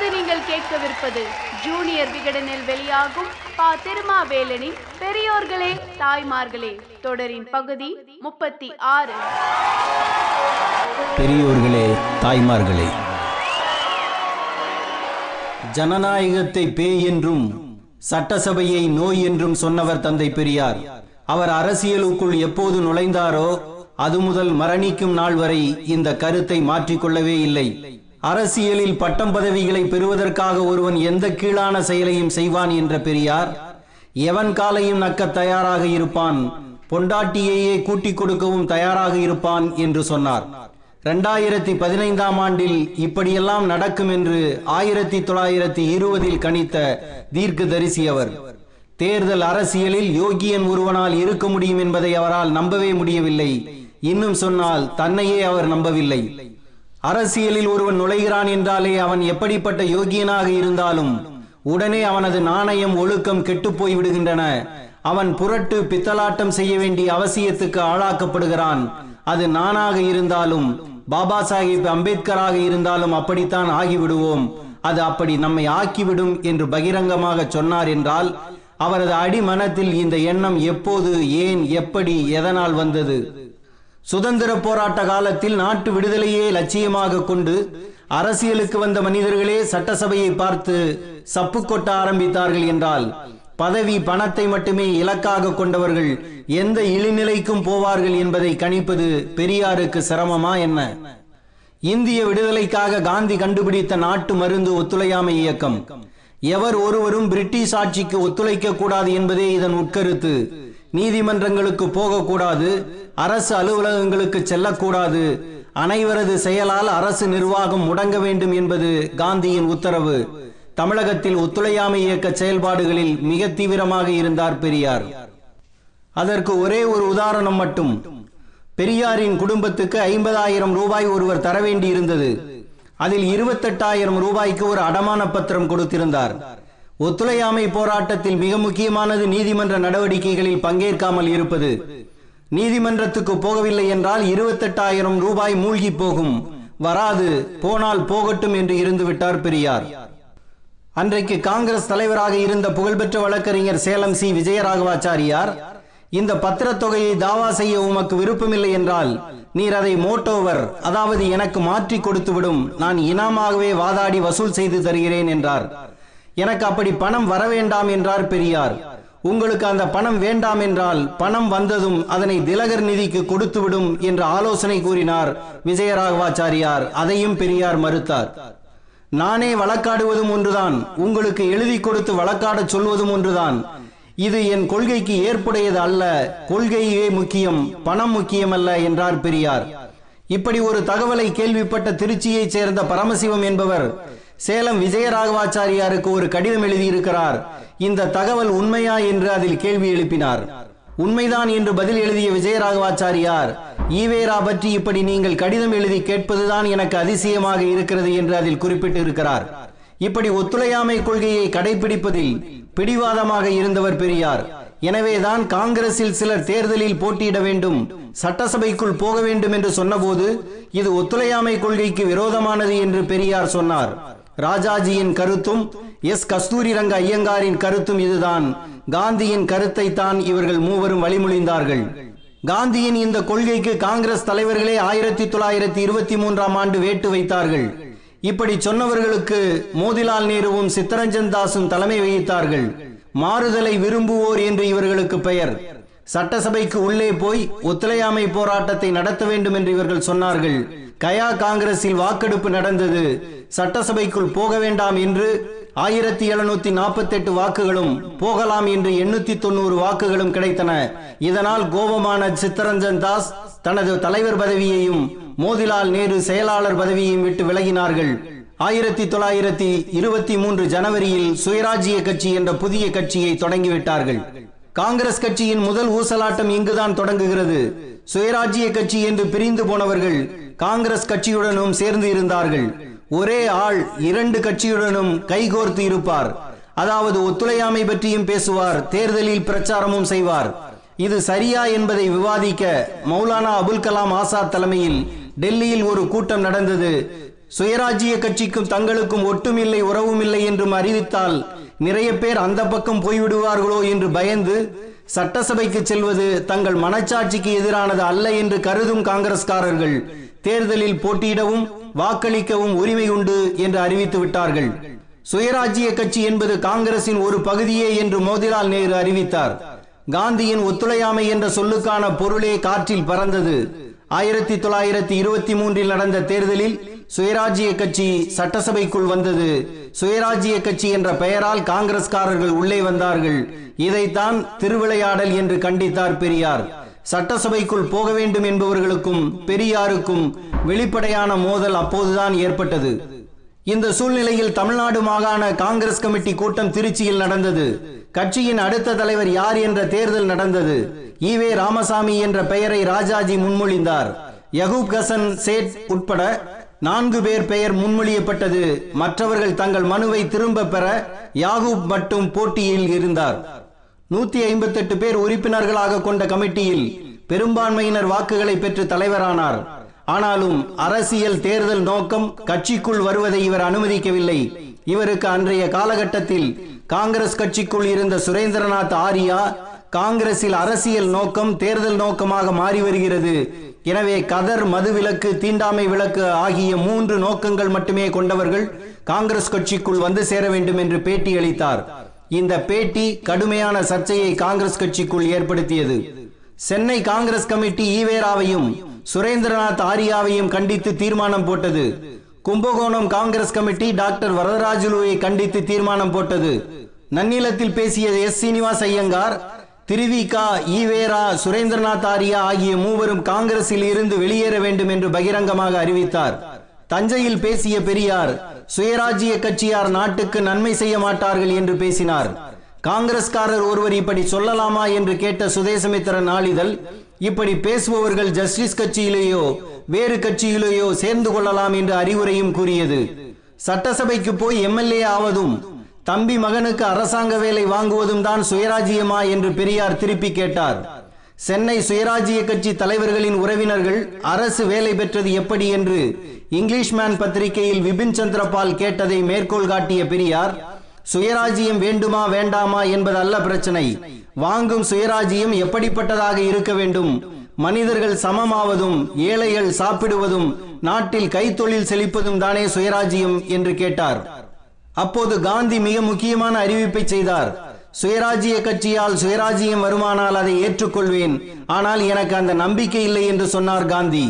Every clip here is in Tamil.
இப்போது நீங்கள் கேட்கவிருப்பது ஜூனியர் விகடனில் வெளியாகும் பா. திருமாவேலனின் பெரியோர்களே தாய்மார்களே தொடரின் பகுதி முப்பத்தி ஆறு. பெரியோர்களே தாய்மார்களே ஜனநாயகத்தை பேய் என்றும் சட்டசபையை நோய் என்றும் சொன்னவர் தந்தை பெரியார். அவர் அரசியலுக்குள் எப்போது நுழைந்தாரோ அது முதல் மரணிக்கும் நாள் வரை இந்த கருத்தை மாற்றிக்கொள்ளவே இல்லை. அரசியலில் பட்டம் பதவிகளை பெறுவதற்காக ஒருவன் எந்த கீழான செயலையும் செய்வான் என்ற பெரியார் எவன் காலையும் நக்க தயாராக இருப்பான் பொண்டாட்டியையே கூட்டிக் கொடுக்கவும் தயாராக இருப்பான் என்று சொன்னார். இரண்டாயிரத்தி பதினைந்தாம் ஆண்டில் இப்படியெல்லாம் நடக்கும் என்று ஆயிரத்தி தொள்ளாயிரத்தி இருபதில் கணித்த தீர்க்கதரிசி அவர். தேர்தல் அரசியலில் யோகியன் ஒருவனால் இருக்க முடியும் என்பதை அவரால் நம்பவே முடியவில்லை. இன்னும் சொன்னால் தன்னையே அவர் நம்பவில்லை. அரசியலில் ஒருவன் நுழைகிறான் என்றாலே அவன் எப்படிப்பட்ட யோகியனாக இருந்தாலும் உடனே அவனது நாணயம் ஒழுக்கம் கெட்டுப் போய் விடுகின்றன அவன் புரட்டு பித்தலாட்டம் செய்ய வேண்டிய அவசியத்துக்கு ஆளாக்கப்படுகிறான். அது நானாக இருந்தாலும் பாபா சாஹிப் அம்பேத்கராக இருந்தாலும் அப்படித்தான் ஆகிவிடுவோம். அது அப்படி நம்மை ஆக்கிவிடும் என்று பகிரங்கமாக சொன்னார் என்றால் அவரது அடிமனத்தில் இந்த எண்ணம் எப்போது ஏன் எப்படி எதனால் வந்தது? சுதந்திர போராட்ட காலத்தில் நாட்டு விடுதலையே லட்சியமாக கொண்டு அரசியலுக்கு வந்த மனிதர்களே சட்டசபையை பார்த்து சப்பு கொட்ட ஆரம்பித்தார்கள் என்றால் பதவி பணத்தை மட்டுமே இலக்காக கொண்டவர்கள் எந்த இழிநிலைக்கும் போவார்கள் என்பதை கணிப்பது பெரியாருக்கு சிரமமா என்ன? இந்திய விடுதலைக்காக காந்தி கண்டுபிடித்த நாட்டு மருந்து ஒத்துழையாமை இயக்கம். எவர் ஒருவரும் பிரிட்டிஷ் ஆட்சிக்கு ஒத்துழைக்க கூடாது என்பதே இதன் உட்கருத்து. நீதிமன்றங்களுக்கு போகக்கூடாது அரசு அலுவலகங்களுக்கு செல்லக்கூடாது. அனைவரது செயலால் அரசு நிர்வாகம் முடங்க வேண்டும் என்பது காந்தியின் உத்தரவு. தமிழகத்தில் ஒத்துழையாமை இயக்க செயல்பாடுகளில் மிக தீவிரமாக இருந்தார் பெரியார். அதற்கு ஒரே ஒரு உதாரணம் மட்டும். பெரியாரின் குடும்பத்துக்கு ஐம்பதாயிரம் ரூபாய் ஒருவர் தர வேண்டி இருந்தது அதில் இருபத்தெட்டாயிரம் ரூபாய்க்கு ஒரு அடமான பத்திரம் கொடுத்திருந்தார். ஒத்துழையாமை போராட்டத்தில் மிக முக்கியமானது நீதிமன்ற நடவடிக்கைகளில் பங்கேற்காமல் இருப்பது. நீதிமன்றத்துக்கு போகவில்லை என்றால் இருபத்தெட்டாயிரம் ரூபாய் மூழ்கி போகும். வராது போனால் போகட்டும் என்று இருந்துவிட்டார் பெரியார். அன்றைக்கு காங்கிரஸ் தலைவராக இருந்த புகழ்பெற்ற வழக்கறிஞர் சேலம் சி. விஜயராகவாச்சாரியார் இந்த பத்திரத் தொகையை தாவா செய்ய உமக்கு விருப்பமில்லை என்றால் நீர் அதை மோட்டோவர் அதாவது எனக்கு மாற்றி கொடுத்துவிடும். நான் இனாமாகவே வாதாடி வசூல் செய்து தருகிறேன் என்றார். எனக்கு அப்படி பணம் வர வேண்டாம் என்றார் பெரியார். உங்களுக்கு அந்த பணம் வேண்டாம் என்றால் பணம் வந்ததும் அதனை திலகர் நிதிக்கு கொடுத்து விடும் என்று ஆலோசனை கூறினார் விஜயராகவாச்சாரியார். அதையும் பெரியார் மறுத்தார். நானே வழக்காடுவதும் ஒன்றுதான். உங்களுக்கு எழுதி கொடுத்து வழக்காடச் சொல்வதும் ஒன்றுதான். இது என் கொள்கைக்கு ஏற்புடையது அல்ல. கொள்கையே முக்கியம் பணம் முக்கியமல்ல என்றார் பெரியார். இப்படி ஒரு தகவலை கேள்விப்பட்ட திருச்சியைச் சேர்ந்த பரமசிவம் என்பவர் சேலம் விஜயராகவாச்சாரியாருக்கு ஒரு கடிதம் எழுதியிருக்கிறார். இந்த தகவல் உண்மையா என்று அதில் கேள்வி எழுப்பினார். உண்மைதான் என்று பதில் எழுதிய விஜயராகவாச்சாரியார் ஈவேரா பற்றி இப்படி நீங்கள் கடிதம் எழுதி கேட்பதுதான் எனக்கு அதிசயமாக இருக்கிறது என்று அதில் குறிப்பிட்டு இருக்கிறார் இப்படி ஒத்துழையாமை கொள்கையை கடைபிடிப்பதில் பிடிவாதமாக இருந்தவர் பெரியார். எனவேதான் காங்கிரஸில் சிலர் தேர்தலில் போட்டியிட வேண்டும் சட்டசபைக்குள் போக வேண்டும் என்று சொன்னபோது இது ஒத்துழையாமை கொள்கைக்கு விரோதமானது என்று பெரியார் சொன்னார். ராஜாஜியின் கருத்தும் எஸ். கஸ்தூரி ரங்க ஐயங்காரின் கருத்தும் இதுதான். காந்தியின் கருத்தை தான் இவர்கள் மூவரும் வழிமொழிந்தார்கள். காந்தியின் இந்த கொள்கைக்கு காங்கிரஸ் தலைவர்களே ஆயிரத்தி தொள்ளாயிரத்தி இருபத்தி மூன்றாம் ஆண்டு வேட்டு வைத்தார்கள். இப்படி சொன்னவர்களுக்கு மோதிலால் நேருவும் சித்தரஞ்சன் தாஸும் தலைமை வகித்தார்கள். மாறுதலை விரும்புவோர் என்று இவர்களுக்கு பெயர். சட்டசபைக்கு உள்ளே போய் ஒத்துழையாமை போராட்டத்தை நடத்த வேண்டும் என்று இவர்கள் சொன்னார்கள். கயா காங்கிரஸில் வாக்கெடுப்பு நடந்தது. சட்டசபைக்குள் போக வேண்டாம் என்று ஆயிரத்தி எழுநூத்தி நாற்பத்தி எட்டு வாக்குகளும் போகலாம் என்று எண்ணூத்தி தொண்ணூறு வாக்குகளும் கிடைத்தன. இதனால் கோபமான சித்தரஞ்சன் தாஸ் தனது தலைவர் பதவியையும் மோதிலால் நேரு செயலாளர் பதவியையும் விட்டு விலகினார்கள். ஆயிரத்தி தொள்ளாயிரத்தி இருபத்தி மூன்று ஜனவரியில் சுயராஜ்ய கட்சி என்ற புதிய கட்சியை தொடங்கிவிட்டார்கள். காங்கிரஸ் கட்சியின் முதல் ஊசலாட்டம் இங்குதான் தொடங்குகிறது. சுயராஜ்ய கட்சி என்று பிரிந்து போனவர்கள் காங்கிரஸ் கட்சியுடனும் சேர்ந்து இருந்தார்கள். ஒரே ஆள் இரண்டு கட்சியுடனும் கைகோர்த்து இருப்பார். அதாவது ஒத்துழையாமை பற்றியும் பேசுவார் தேர்தலில் பிரச்சாரமும் செய்வார். இது சரியா என்பதை விவாதிக்க மௌலானா அபுல் கலாம் ஆசாத் தலைமையில் டெல்லியில் ஒரு கூட்டம் நடந்தது. சுயராஜ்ய கட்சிக்கும் தங்களுக்கும் ஒட்டுமில்லை உறவுமில்லை என்றும் அறிவித்தால் நிறைய பேர் அந்த பக்கம் போய்விடுவார்களோ என்று பயந்து சட்டசபைக்கு செல்வது தங்கள் மனச்சாட்சிக்கு எதிரானது அல்ல என்று கருதும் காங்கிரஸ்காரர்கள். தேர்தலில் போட்டியிடவும் வாக்களிக்கவும் உரிமை உண்டு என்று அறிவித்து விட்டார்கள். சுயராஜ்ய கட்சி என்பது காங்கிரசின் ஒரு பகுதியே என்று மோதிலால் நேரு அறிவித்தார். காந்தியின் ஒத்துழையாமை என்ற சொல்லுக்கான பொருளே காற்றில் பறந்தது. ஆயிரத்தி தொள்ளாயிரத்தி இருபத்தி மூன்றில் நடந்த தேர்தலில் சுயராஜ்ய கட்சி சட்டசபைக்குள் வந்தது. சுயராஜ்ய கட்சி என்ற பெயரால் காங்கிரஸ்காரர்கள் உள்ளே வந்தார்கள். இதைத்தான் திருவிளையாடல் என்று கண்டித்தார் பெரியார். சட்டசபைக்குள் போக வேண்டும் என்பவர்களுக்கும் பெரியாருக்கும் வெளிப்படையான மோதல் அப்போதுதான் ஏற்பட்டது. இந்த சூழ்நிலையில் தமிழ்நாடு மாகாண காங்கிரஸ் கமிட்டி கூட்டம் திருச்சியில் நடந்தது. கட்சியின் அடுத்த தலைவர் யார் என்ற தேர்தல் நடந்தது. ஈவே ராமசாமி என்ற பெயரை ராஜாஜி முன்மொழிந்தார். யகூப் ஹசன் சேட் உட்பட நான்கு பேர் பெயர் முன்மொழியப்பட்டது. மற்றவர்கள் தங்கள் மனுவை திரும்ப பெற யாகூப் மட்டும் போட்டியில் இருந்தார். நூத்தி ஐம்பத்தெட்டு பேர் உறுப்பினர்களாக கொண்ட கமிட்டியில் பெரும்பான்மையினர் வாக்குகளை பெற்று தலைவரானார். ஆனாலும் அரசியல் தேர்தல் நோக்கம் கட்சிக்குள் வருவதை இவர் அனுமதிக்கவில்லை. இவருக்கு அன்றைய காலகட்டத்தில் காங்கிரஸ் கட்சிக்குள் இருந்த சுரேந்திரநாத் ஆரியா காங்கிரசில் அரசியல் நோக்கம் தேர்தல் நோக்கமாக மாறி வருகிறது. எனவே கதர் மதுவிலக்கு தீண்டாமை விலக்கு ஆகிய மூன்று நோக்கங்கள் மட்டுமே கொண்டவர்கள் காங்கிரஸ் கட்சிக்குள் வந்து சேர வேண்டும் என்று பேட்டி அளித்தார். இந்த பேட்டி கடுமையான சர்ச்சையை காங்கிரஸ் கட்சிக்குள் ஏற்படுத்தியது. சென்னை காங்கிரஸ் கமிட்டி ஈவேராவையும் சுரேந்திரநாத் ஆரியாவையும் கண்டித்து தீர்மானம் போட்டது. கும்பகோணம் காங்கிரஸ் கமிட்டி டாக்டர் வரதராஜுலுவை கண்டித்து தீர்மானம் போட்டது. நன்னிலத்தில் பேசிய எஸ் சீனிவாஸ் ஐயங்கார் திருவிகா ஈவேரா சுரேந்திரநாத் ஆரியா ஆகிய மூவரும் காங்கிரஸில் இருந்து வெளியேற வேண்டும் என்று பகிரங்கமாக அறிவித்தார். தஞ்சையில் பேசிய பெரியார் சுயராஜ்ய கட்சியார் நாட்டுக்கு நன்மை செய்ய மாட்டார்கள் என்று பேசினார். காங்கிரஸ்காரர் ஒருவர் இப்படி சொல்லலாமா என்று கேட்ட சுதேசமித்திர நாளிதழ் இப்படி பேசுபவர்கள் ஜஸ்டிஸ் கட்சியிலேயோ வேறு கட்சியிலேயோ சேர்ந்து கொள்ளலாம் என்று அறிவுரையும் கூறியது. சட்டசபைக்கு போய் எம்எல்ஏ ஆவதும் தம்பி மகனுக்கு அரசாங்க வேலை வாங்குவதும் தான் சுயராஜ்யமா என்று பெரியார் திருப்பி கேட்டார். சென்னை சுயராஜ்ய கட்சி தலைவர்களின் உறவினர்கள் அரசு வேலை பெற்றது எப்படி? என்று இங்கிலீஷ்மேன் பத்திரிகையில் விபின் சந்திரபால் கேட்டதை மேற்கோள் காட்டிய பெரியார் சுயராஜ்யம் வேண்டுமா வேண்டாமா என்பது அல்ல பிரச்சனை. வாங்கும் சுயராஜ்யம் எப்படிப்பட்டதாக இருக்க வேண்டும்? மனிதர்கள் சமமாவதும் ஏழைகள் சாப்பிடுவதும் நாட்டில் கைத்தொழில் செழிப்பதும் தானே சுயராஜ்யம்? என்று கேட்டார். அப்போது காந்தி மிக முக்கியமான அறிவிப்பை செய்தார். சுயராஜ்ய கட்சியால் சுயராஜ்யம் வருமானால் அதை ஏற்றுக்கொள்வேன். ஆனால் எனக்கு அந்த நம்பிக்கை இல்லை என்று சொன்னார் காந்தி.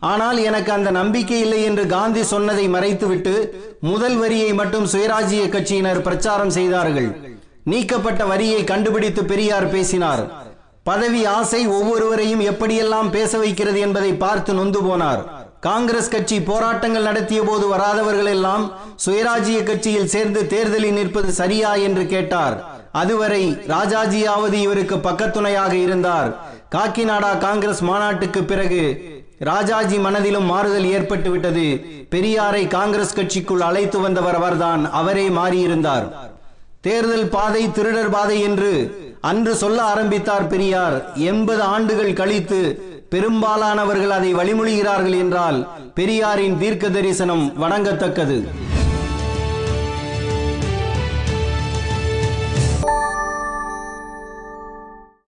ஆனால் எனக்கு அந்த நம்பிக்கை இல்லை என்று காந்தி சொன்னதை மறைத்துவிட்டு முதல் வரியை மட்டும் சுயராஜ்ய கட்சியினர் பிரச்சாரம் செய்தார்கள். நீக்கப்பட்ட வரியை கண்டுபிடித்து பெரியார் பேசினார். பதவி ஆசை ஒவ்வொருவரையும் எப்படியெல்லாம் பேச வைக்கிறது என்பதை பார்த்து நொந்து போனார். காங்கிரஸ் கட்சி போராட்டங்கள் நடத்திய போது வராதவர்கள் எல்லாம் சுயராஜ்ய கட்சியில் சேர்ந்து தேர்தலில் நிற்பது சரியா என்று கேட்டார். அதுவரை ராஜாஜியாவது இவருக்கு பக்கத்துணையாக இருந்தார். காக்கிநாடா காங்கிரஸ் மாநாட்டுக்கு பிறகு ராஜாஜி மனதிலும் மாறுதல் ஏற்பட்டு விட்டது பெரியாரை காங்கிரஸ் கட்சிக்குள் அழைத்து வந்தவர் அவர்தான். அவரே மாறியிருந்தார். தேர்தல் பாதை திருடர் பாதை என்று அன்று சொல்ல ஆரம்பித்தார் பெரியார். எண்பது ஆண்டுகள் கழித்து பெரும்பாலானவர்கள் அதை வழிமொழிகிறார்கள் என்றால் பெரியாரின் தீர்க்க தரிசனம் வணங்கத்தக்கது.